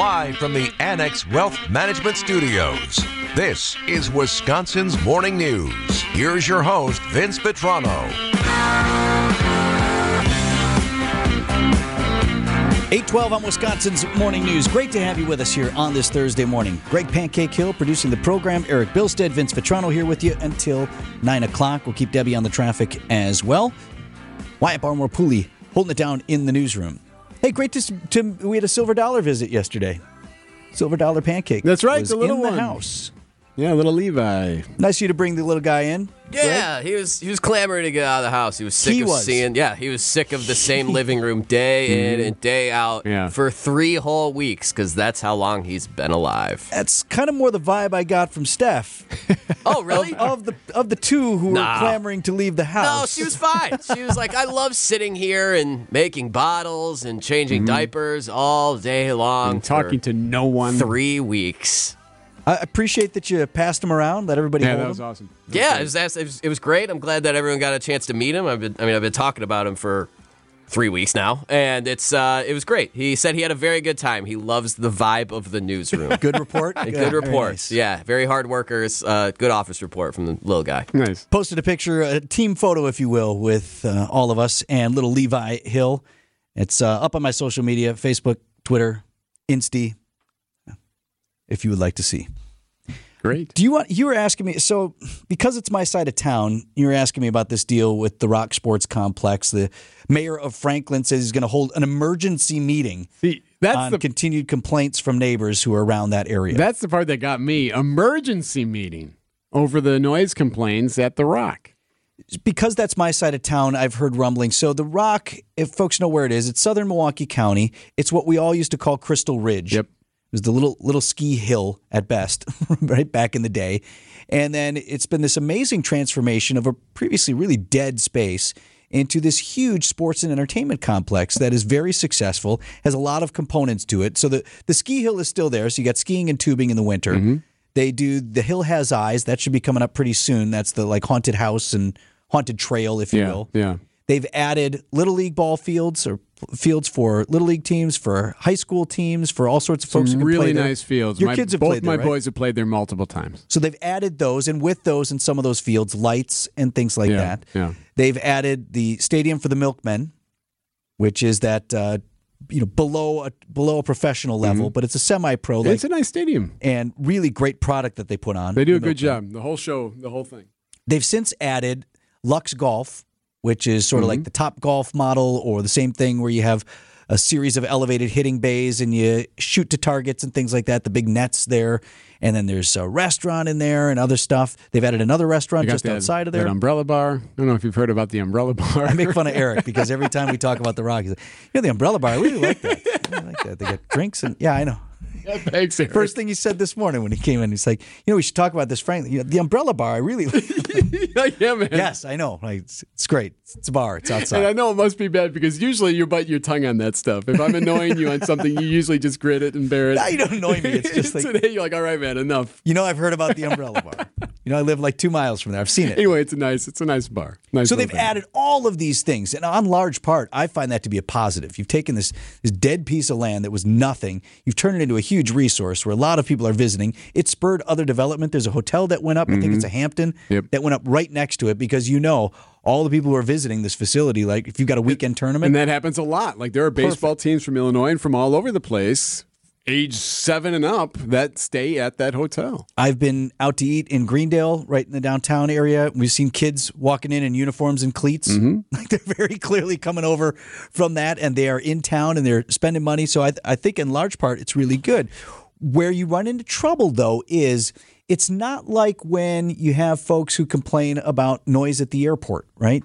live from the Annex Wealth Management Studios. This is Wisconsin's Morning News. Here's your host, Vince Vitrano. 812 on Wisconsin's Morning News. Great to have you with us here on this Thursday morning. Greg Pancake Hill producing the program. Eric Bilstead, Vince Vitrano here with you until 9 o'clock. We'll keep Debbie on the traffic as well. Wyatt Barmore Pooley holding it down in the newsroom. Hey, great to, to we had a silver dollar visit yesterday. Silver dollar pancake. That's right, the little in one. the house. Yeah, little Levi. Nice of you to bring the little guy in. Yeah, he was he was clamoring to get out of the house. He was sick He of was. seeing. Yeah, he was sick of the same living room day in mm-hmm. and day out Yeah. for three whole weeks because that's how long he's been alive. That's kind of more the vibe I got from Steph Oh, really? of the of the two who were clamoring to leave the house. No, she was fine. She was like, I love sitting here and making bottles and changing mm-hmm. diapers all day long. And talking to no one. three weeks. I appreciate that you passed him around. Let everybody Yeah, hold that him. was awesome. Yeah, it was, it was it was great. I'm glad that everyone got a chance to meet him. I've been, I mean, I've been talking about him for three weeks now, and it's uh, it was great. He said he had a very good time. He loves the vibe of the newsroom. Good report. Good very reports. nice. Yeah, very hard workers. Uh, good office report from the little guy. Nice. Posted a picture, a team photo, if you will, with uh, all of us and little Levi Hill. It's uh, up on my social media Facebook, Twitter, Insta, if you would like to see. Great. Do you want? You were asking me. So, because it's my side of town, you were asking me about this deal with the Rock Sports Complex. The mayor of Franklin says he's going to hold an emergency meeting See, that's on the continued complaints from neighbors who are around that area. that's the part that got me. Emergency meeting over the noise complaints at the Rock. because that's my side of town, I've heard rumbling. So the Rock, if folks know where it is, it's southern Milwaukee County. It's what we all used to call Crystal Ridge. Yep. It was the little little ski hill at best, right back in the day. And then it's been this amazing transformation of a previously really dead space into this huge sports and entertainment complex that is very successful, has a lot of components to it. So the, the ski hill is still there. So you got skiing and tubing in the winter. Mm-hmm. They do the hill has eyes. That should be coming up pretty soon. That's the like haunted house and haunted trail, if you Yeah. will. Yeah. They've added little league ball fields or fields for little league teams, for high school teams, for all sorts of folks who Some can play really there. nice fields. Your my, kids have both played my there, right? boys have played there multiple times. So they've added those, and with those and some of those fields, lights and things like Yeah, that. yeah. They've added the stadium for the Milkmen, which is that uh, you know below a below a professional level, but it's a semi-pro like, it's a nice stadium. and really great product that they put on. They do a good job. The whole show, the whole thing. They've since added Luxe Golf, which is sort of like mm-hmm. the top golf model, or the same thing where you have a series of elevated hitting bays and you shoot to targets and things like that. The big nets there, and then there's a restaurant in there and other stuff. They've added another restaurant just that, outside of there. umbrella bar. I don't know if you've heard about the umbrella bar. I make fun of Eric because every time we talk about the Rock, he's like, "You know the umbrella bar? We really like that. I like that. They got drinks and yeah, I know." Thanks, Eric. First thing he said this morning when he came in, he's like, "You know, we should talk about this, frankly. You know, the umbrella bar, I really." yeah, man. yes, I know. Like, it's, it's great. It's a bar. It's outside. And I know it must be bad because usually you bite your tongue on that stuff. If I'm annoying you on something, you usually just grit it and bear it. Now you don't annoy me. It's just like Today you're like, all right, man, enough. you know. I've heard about the umbrella bar. You know, I live like two miles from there. I've seen it. Anyway, it's a nice, it's a nice bar. Nice. So they've thing. added all of these things, and on large part, I find that to be a positive. You've taken this this dead piece of land that was nothing, you've turned it into a huge resource where a lot of people are visiting. It spurred other development. There's a hotel that went up. I think it's a Hampton Mm-hmm. Yep. that went up right next to it because you know all the people who are visiting this facility. Like if you've got a weekend tournament, And that happens a lot. Like there are baseball teams from Illinois and from all over the place, age seven and up, that stay at that hotel. I've been out to eat in Greendale, right in the downtown area. We've seen kids walking in in uniforms and cleats. Mm-hmm. Like they're very clearly coming over from that, and they are in town and they're spending money. So I, I think in large part it's really good. Where you run into trouble though is it's not like when you have folks who complain about noise at the airport, right?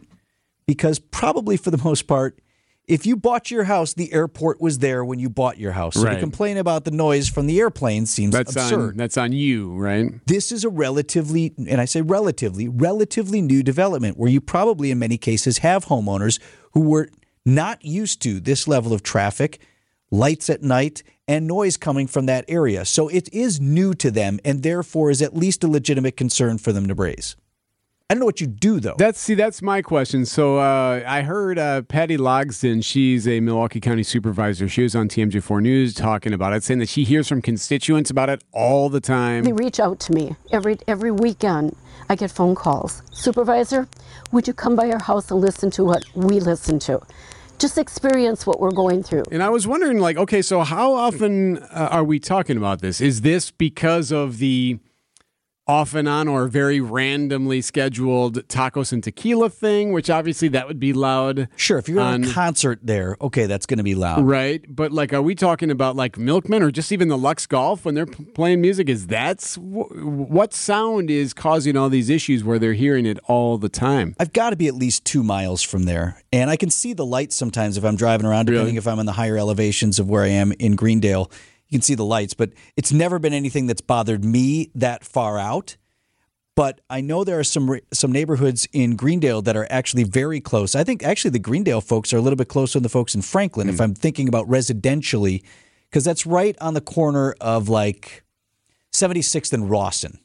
Because probably for the most part, if you bought your house, the airport was there when you bought your house. So to complain about the noise from the airplane seems That's absurd on that's on you, right? this is a relatively, and I say relatively, relatively new development where you probably in many cases have homeowners who were not used to this level of traffic, lights at night, and noise coming from that area. So it is new to them and therefore is at least a legitimate concern for them to raise. I don't know what you do though. That's see, that's my question. So uh, I heard uh, Patti Logsdon. She's a Milwaukee County supervisor. She was on TMJ4 News talking about it, saying that she hears from constituents about it all the time. They reach out to me every every weekend. I get phone calls. Supervisor, would you come by our house and listen to what we listen to? Just experience what we're going through. And I was wondering, like, okay, so how often uh, are we talking about this? Is this because of the off and on or very randomly scheduled tacos and tequila thing, which obviously that would be loud. Sure, if you're on, at a concert there, okay, that's going to be loud. Right. But like, are we talking about like Milkman or just even the Luxe Golf when they're p- playing music? Is that's what sound is causing all these issues where they're hearing it all the time? I've got to be at least two miles from there. And I can see the lights sometimes if I'm driving around, depending Really? if I'm in the higher elevations of where I am in Greendale. You can see the lights, but it's never been anything that's bothered me that far out. But I know there are some some neighborhoods in Greendale that are actually very close. I think actually the Greendale folks are a little bit closer than the folks in Franklin, if hmm. I'm thinking about residentially, because that's right on the corner of like 76th and Rawson.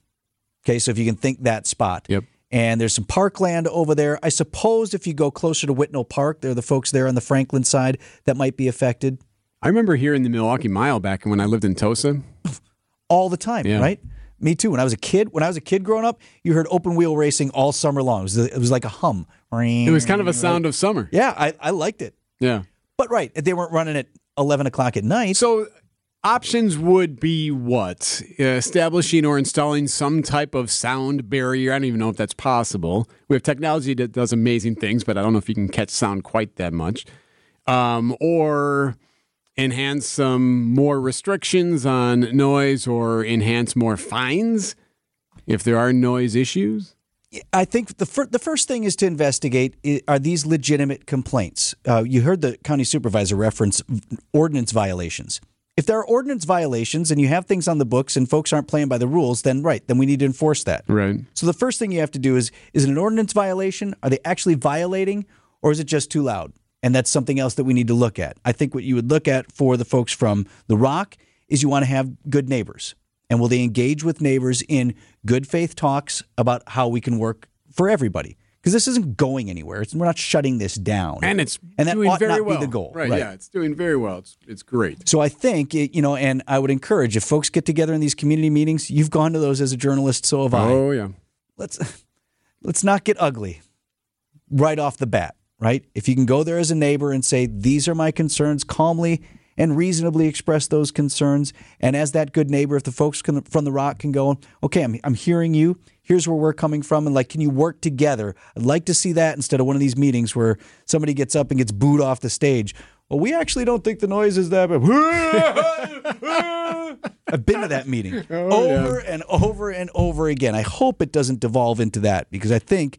Okay, so if you can think that spot. Yep. And there's some parkland over there. I suppose if you go closer to Whitnall Park, there are the folks there on the Franklin side that might be affected I remember hearing the Milwaukee Mile back when I lived in Tosa. all the time, Yeah. right? Me too. When I was a kid, when I was a kid growing up, you heard open wheel racing all summer long. It was, it was like a hum. It was kind of a sound of summer. Yeah, I, I liked it. Yeah. But right, they weren't running at 11 o'clock at night. So options would be what? Uh, establishing or installing some type of sound barrier. I don't even know if that's possible. We have technology that does amazing things, but I don't know if you can catch sound quite that much. Um, or enhance some more restrictions on noise or enhance more fines if there are noise issues. I think the fir- the first thing is to investigate are these legitimate complaints. Uh, you heard the county supervisor reference ordinance violations. If there are ordinance violations and you have things on the books and folks aren't playing by the rules, then right, then we need to enforce that. Right. So the first thing you have to do is is it an ordinance violation? Are they actually violating or is it just too loud? And that's something else that we need to look at. I think what you would look at for the folks from The Rock is you want to have good neighbors. And will they engage with neighbors in good faith talks about how we can work for everybody? Because this isn't going anywhere. It's, we're not shutting this down. And it's and that doing ought very not well. be the goal. Right, Yeah, it's doing very well. It's, it's great. So I think it, you know, and I would encourage if folks get together in these community meetings. You've gone to those as a journalist, so have I. Oh, yeah. let's let's not get ugly right off the bat, right? If you can go there as a neighbor and say these are my concerns calmly and reasonably express those concerns, and as that good neighbor, if the folks can, from the rock can go, okay, I'm I'm hearing you. Here's where we're coming from, and like, can you work together? I'd like to see that instead of one of these meetings where somebody gets up and gets booed off the stage. Well, we actually don't think the noise is that bad. I've been to that meeting oh, over and over and over again. I hope it doesn't devolve into that because I think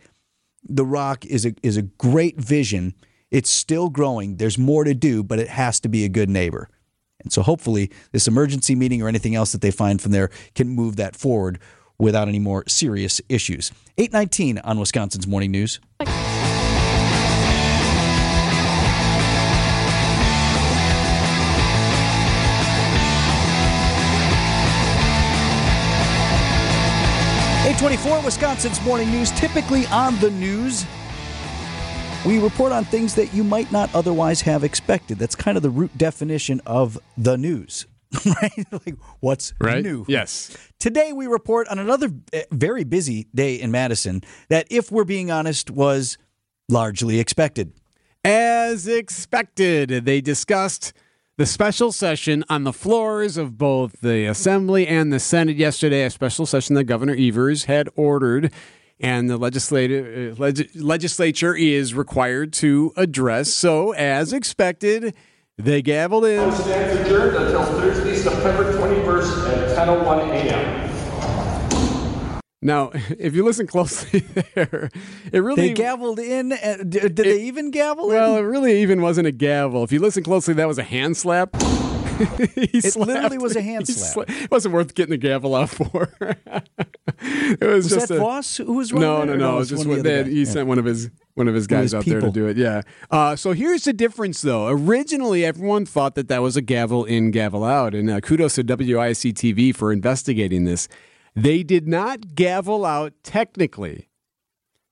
the Rock is a is a great vision. It's still growing. There's more to do, but it has to be a good neighbor. And so hopefully this emergency meeting or anything else that they find from there can move that forward without any more serious issues. 819 on Wisconsin's Morning News. 24 Wisconsin's morning news, typically on the news. We report on things that you might not otherwise have expected. That's kind of the root definition of the news, right? like what's right? new? Yes. Today we report on another eh, very busy day in Madison that, if we're being honest, was largely expected. As expected, they discussed the special session on the floors of both the Assembly and the Senate yesterday, a special session that Governor Evers had ordered. And the legislative, uh, leg- legislature is required to address. So, as expected, they gavelled in. stands adjourned until Thursday, September 21st at 10:01 a.m. Now, if you listen closely there, it really They gavelled in. d- Did they even gavel Well, in? it really even wasn't a gavel. If you listen closely, that was a hand slap. it literally was a hand slap. It wasn't worth getting the gavel out for. it was, Was just that a, Vos who was running No, there, no, no. it was just one of one, the they other had- guys? he Yeah. sent one of his one of his guys his out there to do it. Yeah. Uh, so here's the difference, though. Originally, everyone thought that that was a gavel in, gavel out, and uh, kudos to WIC TV for investigating this. They did not gavel out technically.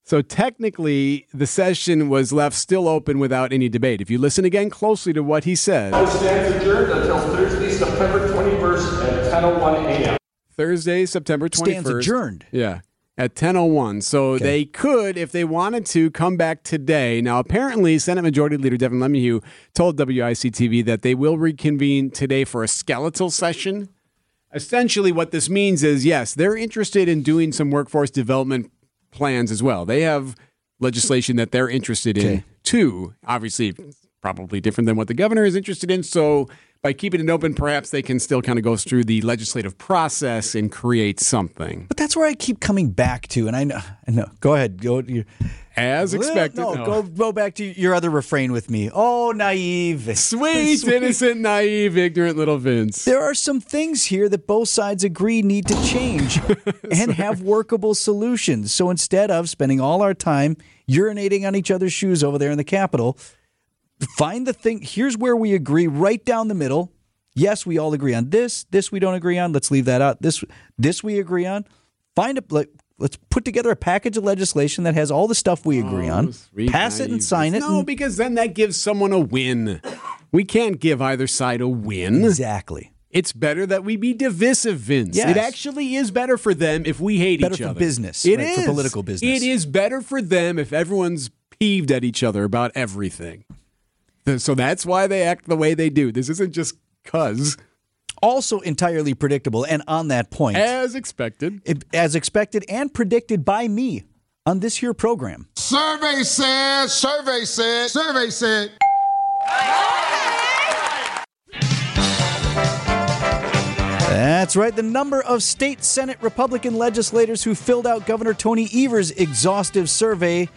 So technically, the session was left still open without any debate. If you listen again closely to what he said, House stands adjourned until Thursday, September 21st at 10:01 a.m. Thursday, September 21st. Stands adjourned. Yeah. At 10:01. So they could if they wanted to come back today. Now apparently Senate Majority Leader Devin LeMahieu told WIC-TV that they will reconvene today for a skeletal session. Essentially what this means is yes, they're interested in doing some workforce development plans as well. They have legislation that they're interested in Okay. too. Obviously probably different than what the governor is interested in. So by keeping it open, perhaps they can still kind of go through the legislative process and create something. But that's where I keep coming back to, and I know. I know. Go ahead. Go. You, As expected. No, No. go go back to your other refrain with me. Oh, naive. Sweet, innocent, naive, ignorant little Vince. There are some things here that both sides agree need to change and have workable solutions. So instead of spending all our time urinating on each other's shoes over there in the Capitol, find the thing. Here's where we agree right down the middle. Yes, we all agree on this. This we don't agree on. Let's leave that out. This this we agree on. Find a like. Let's put together a package of legislation that has all the stuff we agree oh, on. Oh, Sweet, Pass it and sign it. No, and- because then that gives someone a win. We can't give either side a win. exactly. It's better that we be divisive, Vince. Yes. It actually is better for them if we hate Better each for other. business, It right, for political business. It is better for them if everyone's peeved at each other about everything. Th- So that's why they act the way they do. This isn't just cuz. Also entirely predictable. And on that point, As expected. it- as expected and predicted by me on this here program. Survey said, survey said, survey said. That's right. The number of state Senate Republican legislators who filled out Governor Tony Evers' exhaustive survey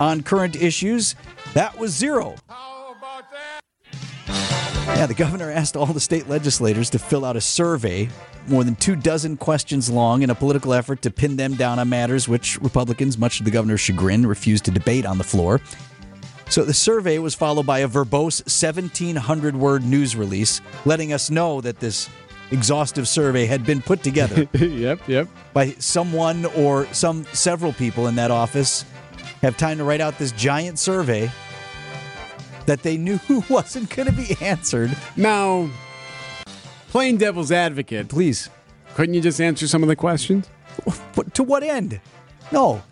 on current issues, that was zero. Yeah, the governor asked all the state legislators to fill out a survey, more than two dozen questions long, in a political effort to pin them down on matters which Republicans, much to the governor's chagrin, refused to debate on the floor. So the survey was followed by a verbose 1,700 word news release, letting us know that this exhaustive survey had been put together yep, yep. by someone or some several people in that office have time to write out this giant survey that they knew wasn't going to be answered. Now, plain devil's advocate, Please, couldn't you just answer some of the questions? but to what end? No,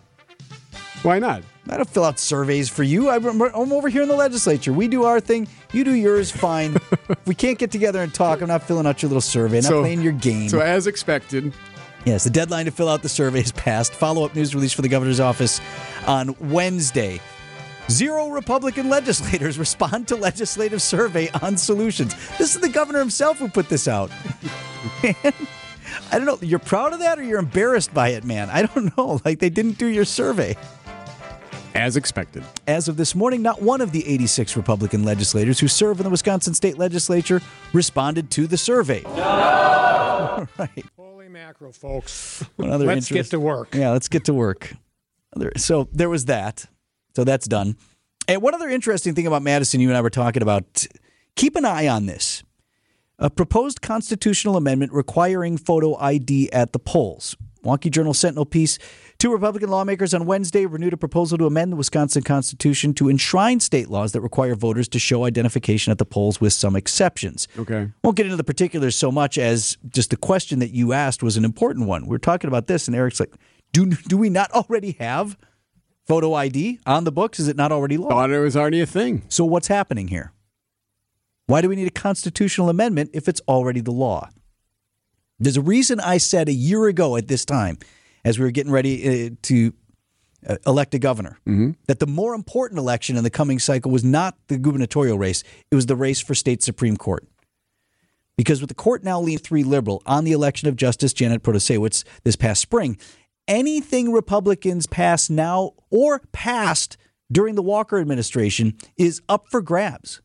Why not? I don't fill out surveys for you. I'm, over here in the legislature. We do our thing. You do yours. Fine. if we can't get together and talk, I'm not filling out your little survey. i'm Not playing your game. So, as expected, Yes, the deadline to fill out the survey is passed. Follow up news release for the governor's office on Wednesday. Zero Republican legislators respond to legislative survey on solutions. This is the governor himself who put this out. Man, I don't know. You're proud of that or you're embarrassed by it, man? I don't know. Like they didn't do your survey. as expected. As of this morning, not one of the 86 Republican legislators who serve in the Wisconsin state legislature responded to the survey. No! right. Holy mackerel, folks. One other Let's get to work. Yeah, let's get to work. So there was that. So that's done. And one other interesting thing about Madison, you and I were talking about. Keep an eye on this. A proposed constitutional amendment requiring photo ID at the polls. Wonky Journal Sentinel piece. Two Republican lawmakers on Wednesday renewed a proposal to amend the Wisconsin Constitution to enshrine state laws that require voters to show identification at the polls with some exceptions. Okay. Won't get into the particulars so much as just the question that you asked was an important one. We are talking about this, and Eric's like, "Do do we not already have photo ID on the books? Is it not already law?" Thought it was already a thing. So what's happening here? Why do we need a constitutional amendment if it's already the law? There's a reason I said a year ago at this time, as we were getting ready uh, to uh, elect a governor, that the more important election in the coming cycle was not the gubernatorial race; it was the race for state supreme court. Because with the court now leaning three liberal on the election of Justice Janet Protasiewicz this past spring, anything Republicans pass now or passed during the Walker administration is up for grabs,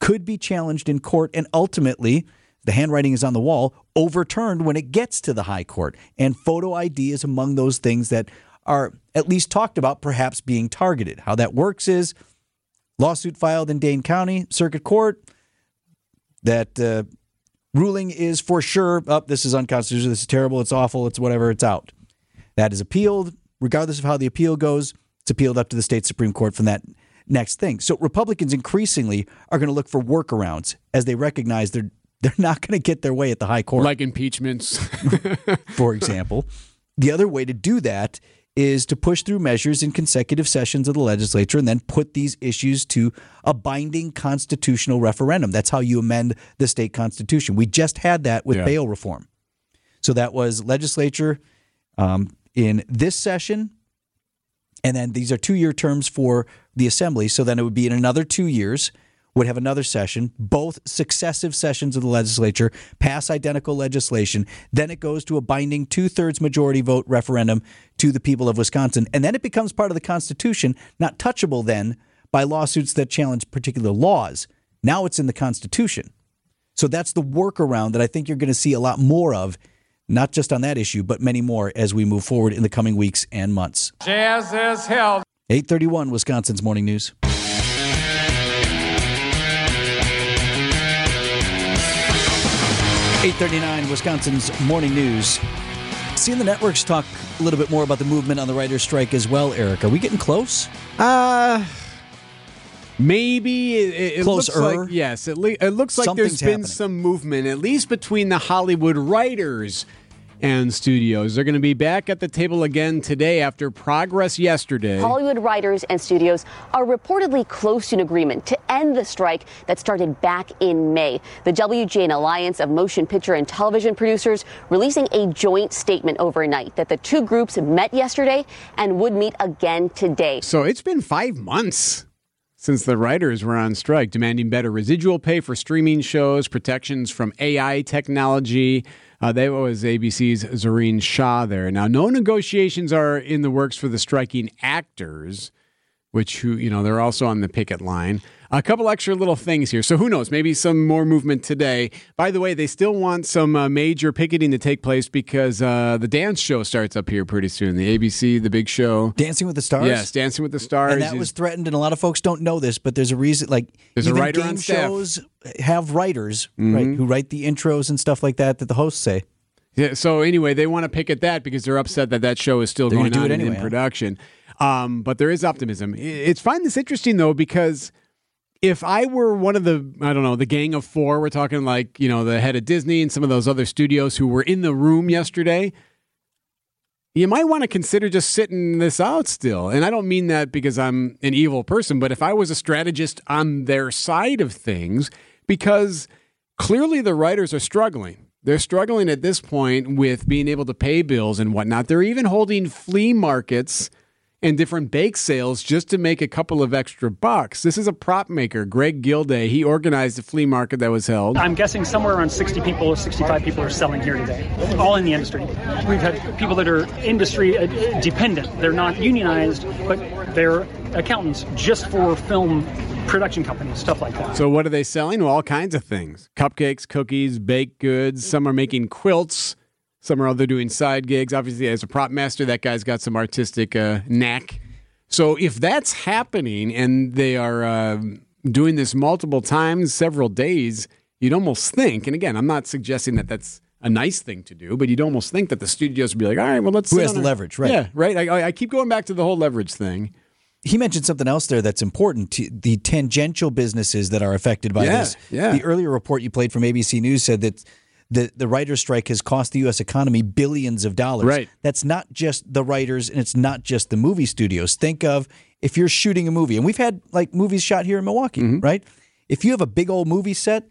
could be challenged in court, and ultimately, the handwriting is on the wall, overturned when it gets to the high court. And photo ID is among those things that are at least talked about perhaps being targeted. How that works is lawsuit filed in Dane County Circuit Court that uh, ruling is for sure up this is unconstitutional this is terrible it's awful it's whatever it's out that is appealed regardless of how the appeal goes, it's appealed up to the state Supreme Court from that next thing. So Republicans increasingly are going to look for workarounds as they recognize they're they're not going to get their way at the high court. Like impeachments. for example. The other way to do that is to push through measures in consecutive sessions of the legislature and then put these issues to a binding constitutional referendum. That's how you amend the state constitution. We just had that with Yeah. bail reform. So that was legislature um, in this session, and then these are two year terms for the assembly. So then it would be in another two years, would have another session, both successive sessions of the legislature pass identical legislation. Then it goes to a binding two thirds majority vote referendum to the people of Wisconsin. And then it becomes part of the Constitution, not touchable then by lawsuits that challenge particular laws. Now it's in the Constitution. So that's the workaround that I think you're going to see a lot more of, not just on that issue, but many more as we move forward in the coming weeks and months. Jazz as hell. 831 Wisconsin's Morning News. Eight thirty nine, Wisconsin's morning news. Seeing the networks talk a little bit more about the movement on the writer's strike as well, Eric. Are we getting close? Uh maybe it, it looks Closer. like yes. It, le- it looks like there's Something's been happening. some movement, at least between the Hollywood writers and studios. They're going to be back at the table again today after progress yesterday. Hollywood writers and studios are reportedly close to an agreement to end the strike that started back in May. The WGN Alliance of Motion Picture and Television Producers releasing a joint statement overnight that the two groups met yesterday and would meet again today. So it's been five months since the writers were on strike, demanding better residual pay for streaming shows, protections from AI technology. Uh, that was ABC's Zohreen Shah there. Now, no negotiations are in the works for the striking actors, which who you know they're also on the picket line. A couple extra little things here. So who knows? Maybe some more movement today. By the way, they still want some uh, major picketing to take place because uh, the dance show starts up here pretty soon. The ABC, the big show. Dancing with the Stars? Yes, Dancing with the Stars. And that is- was threatened, and a lot of folks don't know this, but there's a reason. Like There's a even writer game shows have writers, Mhm. right, who write the intros and stuff like that that the hosts say. Yeah, so anyway, they want to picket that because they're upset that that show is still They're going on do it anyway, in huh? production. Um, but there is optimism. It's find this interesting though because if I were one of the I don't know the gang of four, we're talking like you know the head of Disney and some of those other studios who were in the room yesterday. You might want to consider just sitting this out still. And I don't mean that because I'm an evil person, but if I was a strategist on their side of things, because clearly the writers are struggling. They're struggling at this point with being able to pay bills and whatnot. They're even holding flea markets and different bake sales just to make a couple of extra bucks. This is a prop maker, Greg Gilday. He organized a flea market that was held. I'm guessing somewhere around 60 people or 65 people are selling here today, all in the industry. We've had people that are industry uh, dependent. They're not unionized, but they're accountants just for film production companies, stuff like that. So what are they selling? Well, all kinds of things: cupcakes, cookies, baked goods. Some are making quilts. Some are other doing side gigs. Obviously, as a prop master, that guy's got some artistic uh, knack. So if that's happening and they are uh, doing this multiple times, several days, you'd almost think. And again, I'm not suggesting that that's a nice thing to do, but you'd almost think that the studios would be like, all right, well, let's. Who has the our-" leverage, right. Yeah, right. I, I- I keep going back to the whole leverage thing. He mentioned something else there that's important the tangential businesses that are affected by Yeah, this. yeah. The earlier report you played from ABC News said that the, the writer's strike has cost the U.S. economy billions of dollars. Right. That's not just the writers and it's not just the movie studios. Think of if you're shooting a movie, and we've had like movies shot here in Milwaukee, Mm-hmm. right? If you have a big old movie set,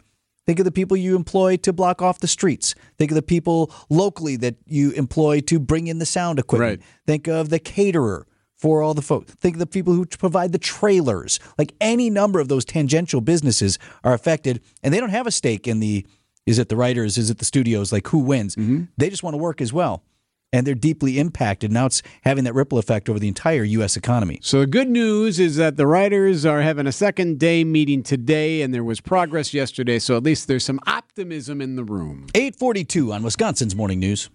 Think of the people you employ to block off the streets. Think of the people locally that you employ to bring in the sound equipment. Right. Think of the caterer for all the folks. Think of the people who provide the trailers. Like any number of those tangential businesses are affected, and they don't have a stake in the is it the writers, is it the studios, like who wins. Mm-hmm. They just want to work as well. And they're deeply impacted. Now it's having that ripple effect over the entire U.S. economy. So the good news is that the writers are having a second day meeting today, and there was progress yesterday. So at least there's some optimism in the room. 842 on Wisconsin's Morning News.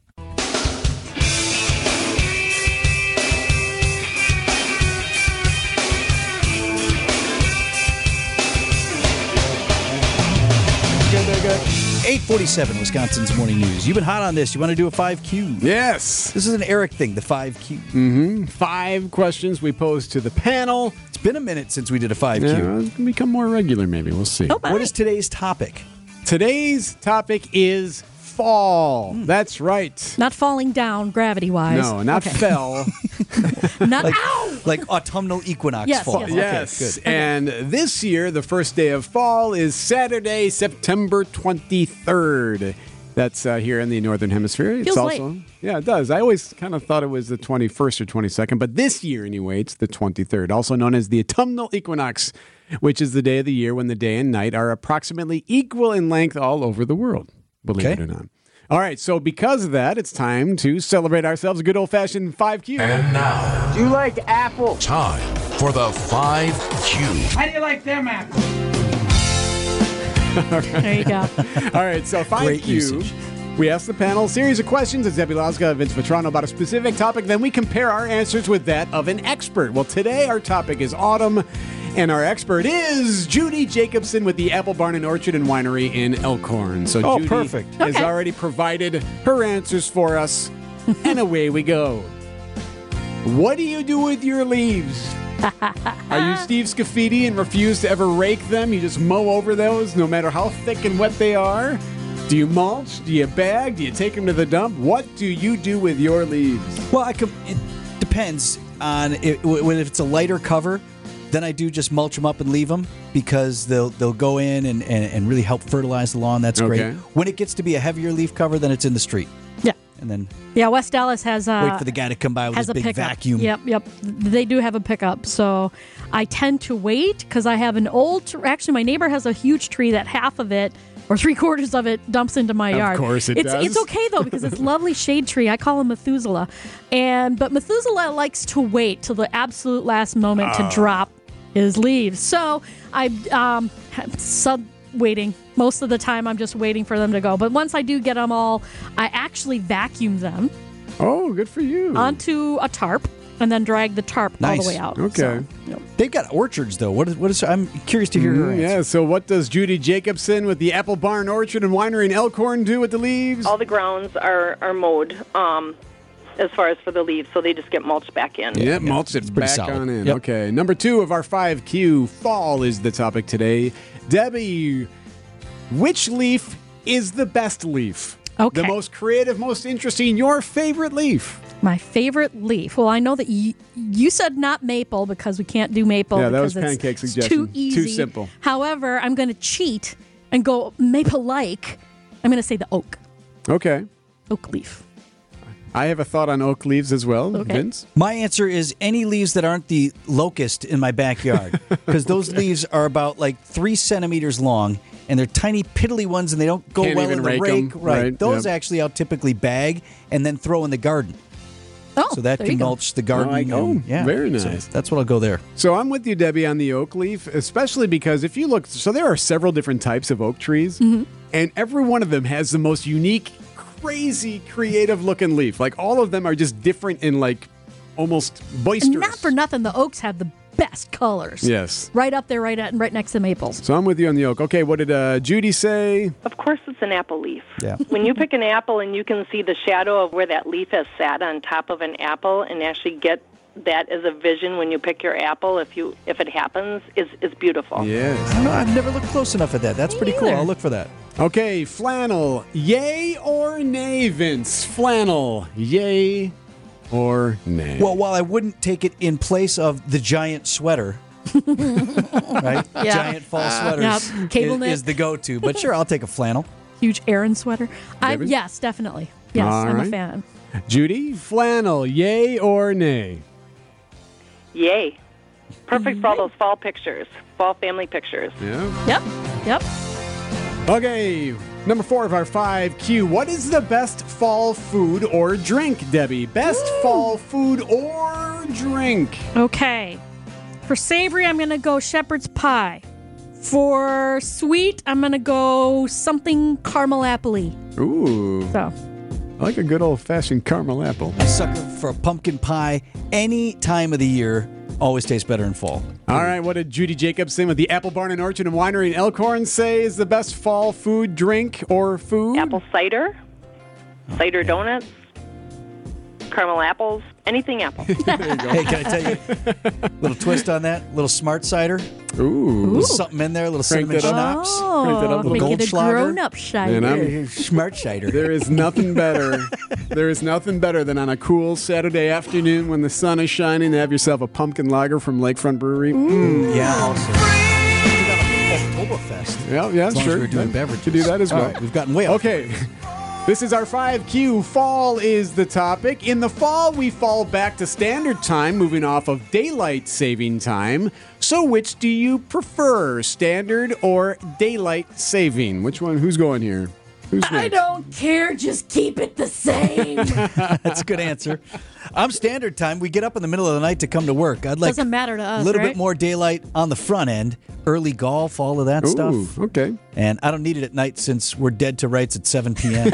847 Wisconsin's Morning News. You've been hot on this. You want to do a 5Q? Yes. This is an Eric thing, the 5Q. Mm-hmm. Five questions we pose to the panel. It's been a minute since we did a 5Q. Yeah, it's gonna become more regular, maybe. We'll see. What is today's topic? Today's topic is fall. Hmm. That's right. Not falling down gravity wise. No, not Okay. fell. Not like, ow! like autumnal equinox Yes, fall. yes, Okay, yes. good. And this year, the first day of fall is Saturday, September 23rd. That's uh, here in the Northern Hemisphere. It's Feels also, late. yeah, it does. I always kind of thought it was the 21st or 22nd, but this year, anyway, it's the 23rd, also known as the autumnal equinox, which is the day of the year when the day and night are approximately equal in length all over the world, believe Okay. it or not. All right, so because of that, it's time to celebrate ourselves a good old fashioned 5Q. And now, Do you like apple? time for the 5Q. How do you like them apples? There you go. All right, so 5Q. usage. We ask the panel a series of questions. It's Debbie Laska, Vince Vitrano about a specific topic. Then we compare our answers with that of an expert. Well, today our topic is autumn, and our expert is Judy Jacobson with the Apple Barn and Orchard and Winery in Elkhorn. So Oh, Judy perfect. has Okay. already provided her answers for us, and away we go. What do you do with your leaves? Are you Steve Scaffidi and refuse to ever rake them? You just mow over those no matter how thick and wet they are? Do you mulch? Do you bag? Do you take them to the dump? What do you do with your leaves? Well, I com- it depends on it, when if it's a lighter cover, then I do just mulch them up and leave them because they'll they'll go in and, and, and really help fertilize the lawn. That's Okay. great. When it gets to be a heavier leaf cover, then it's in the street, Yeah. and then Yeah, West Allis has uh, wait for the guy to come by with his a big pickup. vacuum. Yep, yep. They do have a pickup. So I tend to wait because I have an old. tr- Actually, my neighbor has a huge tree that half of it or three quarters of it dumps into my yard. Of course it it's, does. It's okay though because it's lovely shade tree. I call him Methuselah, and but Methuselah likes to wait till the absolute last moment Ah. to drop his leaves. So I um sub waiting most of the time. I'm just waiting for them to go. But once I do get them all, I actually vacuum them Oh, good for you. onto a tarp and then drag the tarp all the way out. Okay. So, yep. They've got orchards though. What is what is? I'm curious to hear her Mm, answer. yeah, so what does Judy Jacobson with the Apple Barn Orchard and Winery in Elkhorn do with the leaves? All the grounds are, are mowed um, as far as for the leaves, so they just get mulched back in. Yeah, mulch it pretty back solid. on in. Yep. Okay, number two of our 5Q, fall is the topic today. Debbie, which leaf is the best leaf? Okay. The most creative, most interesting, your favorite leaf? My favorite leaf. Well, I know that you, you said not maple because we can't do maple. Yeah, that was because it's pancake Too suggestion. Too easy. Too simple. However, I'm going to cheat and go maple-like. I'm going to say the oak. Okay. Oak leaf. I have a thought on oak leaves as well, Okay. Vince. My answer is any leaves that aren't the locust in my backyard, because those leaves are about like three centimeters long, and they're tiny, piddly ones, and they don't go Can't well in the rake rake. 'em, Right. right, Those yep. actually I'll typically bag and then throw in the garden, Oh, so that can you go. mulch the garden. like- oh, and- yeah, very So nice. that's what I'll go there. So I'm with you, Debbie, on the oak leaf, especially because if you look, so there are several different types of oak trees, Mm-hmm. and every one of them has the most unique, crazy, creative looking leaf. Like all of them are just different in like almost And boisterous. not for nothing, the oaks have the best colors. Yes. Right up there, right at, right next to maples. So I'm with you on the oak. Okay, what did uh, Judy say? Of course, it's an apple leaf. Yeah. When you pick an apple and you can see the shadow of where that leaf has sat on top of an apple and actually get that as a vision when you pick your apple if you if it happens is is beautiful. Yes. I don't know. I've never looked close enough at that. That's pretty cool. I'll look for that. Okay, flannel. Yay or nay, Vince? Flannel. Yay or nay? Well, while I wouldn't take it in place of the giant sweater, right? Yeah. Giant fall ah. sweaters Yep. Cable is, knit. is the go-to. But sure, I'll take a flannel. Huge Aran sweater. I, Debbie? yes, definitely. Yes, All I'm right. a fan. Judy, flannel. Yay or nay? Yay. Perfect for all those fall pictures, fall family pictures. Yeah. Yep. Yep. Okay, number four of our five Q. What is the best fall food or drink, Debbie? Best fall food or drink? Okay. For savory, I'm going to go shepherd's pie. For sweet, I'm going to go something caramel apple Ooh, So, I like a good old fashioned caramel apple. I sucker for a pumpkin pie any time of the year. Always tastes better in fall. All right, what did Judy Jacobson with the Apple Barn and Orchard and Winery in Elkhorn say is the best fall food, drink, or food? Apple cider, cider donuts, caramel apples, anything apple. Hey, can I tell you a little twist on that? A little smart cider. Ooh. little something in there, a little Crank cinnamon that up. schnapps. Oh, Crank that up a little make it a Goldschlager. grown-up cider. And I'm- Smart cider. There is nothing better. there is nothing better than on a cool Saturday afternoon when the sun is shining to have yourself a pumpkin lager from Lakefront Brewery. Mm. Yeah, also. We got a Oktoberfest. Yeah, yeah, As long as sure. we're doing beverages. To do that as All well. right, we've gotten way off. Okay. This is our 5Q. Fall is the topic. In the fall, we fall back to standard time, moving off of daylight saving time. So, which do you prefer, standard or daylight saving? Which one? Who's going here? Who's I don't care. Just keep it the same. That's a good answer. I'm standard time. We get up in the middle of the night to come to work. I'd like Doesn't matter to us, a little right? bit more daylight on the front end, early golf, all of that Ooh, stuff. okay. And I don't need it at night since we're dead to rights at 7 p.m.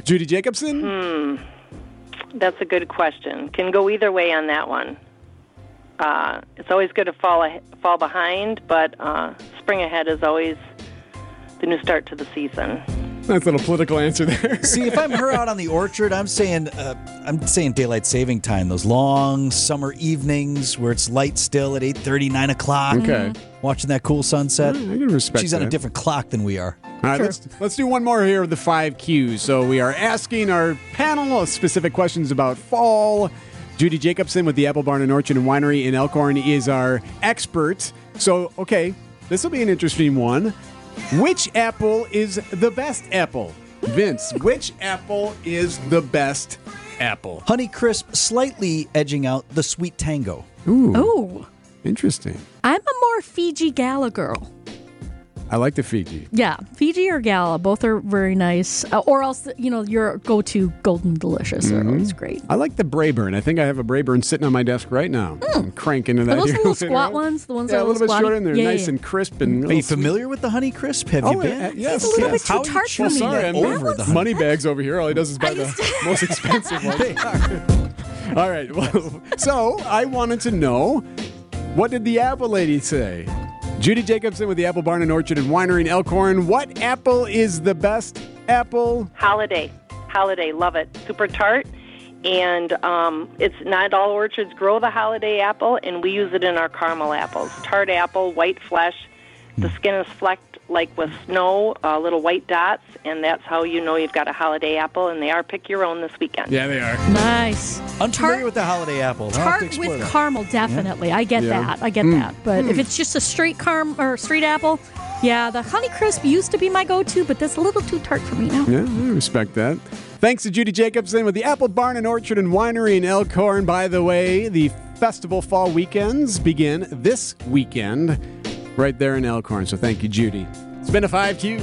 Judy Jacobson? Hmm. That's a good question. Can go either way on that one. Uh, it's always good to fall fall behind, but uh, spring ahead is always the new start to the season. That's a little political answer there. See, if I'm her out on the orchard, I'm saying uh, I'm saying daylight saving time. Those long summer evenings where it's light still at 8:30, 9 o'clock. Okay. Watching that cool sunset. I can respect She's on a different clock than we are. All right, let's, let's do one more here of the five Qs. So we are asking our panel specific questions about fall. Judy Jacobson with the Apple Barn and Orchard and Winery in Elkhorn is our expert. So, okay, this will be an interesting one. Which apple is the best apple? Vince, which apple is the best apple? Honey Crisp slightly edging out the SweeTango. Ooh, oh, interesting. I'm a more Fuji Gala girl. I like the Fuji. Yeah, Fuji or Gala, both are very nice. Uh, or else, you know, your go-to Golden Delicious are Mhm. always great. I like the Braeburn. I think I have a Braeburn sitting on my desk right now. I'm cranking into Are that. those here. the little squat ones? The ones Yeah, that a are little bit squatty? shorter and they're Yeah, nice yeah. and crisp and. Are you familiar with the Honey Crisp? Have Oh, you been? uh, yes, It's a little yes. bit too How tart for me. sorry, I'm over the honey. money bags over here. All he does is buy the most expensive one. All right. Well, so I wanted to know what did the apple lady say? Judy Jacobson with the Apple Barn and Orchard and Winery in Elkhorn. What apple is the best apple? Holiday, holiday, love it. Super tart, and um, it's not all orchards grow the holiday apple, and we use it in our caramel apples. Tart apple, white flesh. The skin is flecked like with snow, uh, little white dots, and that's how you know you've got a holiday apple. And they are pick your own this weekend. Yeah, they are. Nice. Unfamiliar with the holiday apple. I'll Tart with that. caramel, definitely. I get Yeah. that. I get Mm. that. But if it's just a straight carm or straight apple, yeah, the Honey Crisp used to be my go-to, but that's a little too tart for me now. Yeah, I respect that. Thanks to Judy Jacobson with the Apple Barn and Orchard and Winery in Elkhorn. By the way, the festival fall weekends begin this weekend right there in Elkhorn. So thank you, Judy. It's been a 5Q.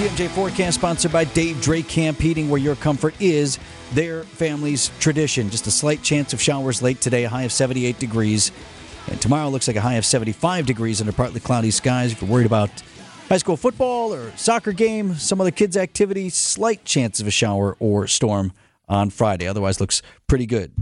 WTMJ forecast sponsored by Dave Drake Camp Heating, where your comfort is their family's tradition. Just a slight chance of showers late today, a high of 78 degrees. And tomorrow looks like a high of 75 degrees under partly cloudy skies. If you're worried about high school football or soccer game, some other kids' activity, slight chance of a shower or storm on Friday. Otherwise, looks pretty good.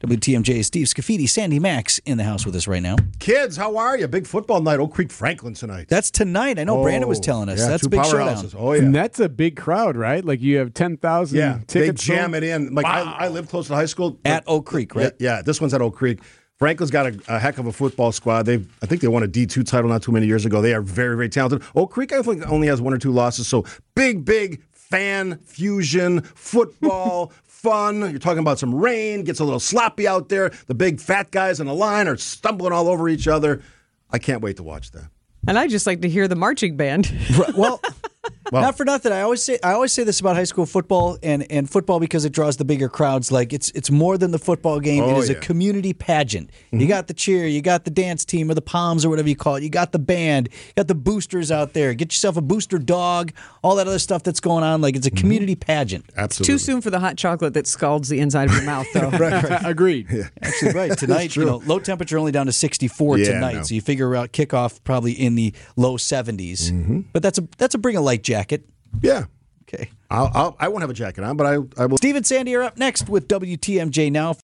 WTMJ Steve Scaffidi, Sandy Maxx in the house with us right now. Kids, how are you? Big football night, Oak Creek Franklin tonight. That's tonight. I know oh, Brandon was Oh, telling us. yeah, That's two a big powerhouses. showdown. Oh yeah. And that's a big crowd, right? Like you have 10,000 Yeah, they tickets. jam sold? it in. Like I, I live close to the high school At Oak Creek, right? Yeah, yeah, this one's at Oak Creek. Franklin's got a, a heck of a football squad. They, I think they won a D two title not too many years ago. They are very, very talented. Oak Creek, I think, only has one or two losses. So big, big fan fusion football. Fun. You're talking about some rain, gets a little sloppy out there. The big fat guys in the line are stumbling all over each other. I can't wait to watch that. And I just like to hear the marching band. Well, Well- Not for nothing. I always say I always say this about high school football and, and football because it draws the bigger crowds. Like it's it's more than the football game. Oh, it is a community pageant. You got the cheer, you got the dance team or the palms or whatever you call it. You got the band, you got the boosters out there. Get yourself a booster dog, all that other stuff that's going on. Like it's a community pageant. Absolutely. Too soon for the hot chocolate that scalds the inside of your mouth, though. Agreed. Actually, right tonight, you know, low temperature only down to 64 Yeah, tonight. no. So you figure out kickoff probably in the low 70s. Mm-hmm. But that's a that's a bring a light jacket. Yeah. Okay. I'll, I'll, I won't have a jacket on, but I, I will. Steve and Sandy are up next with WTMJ now.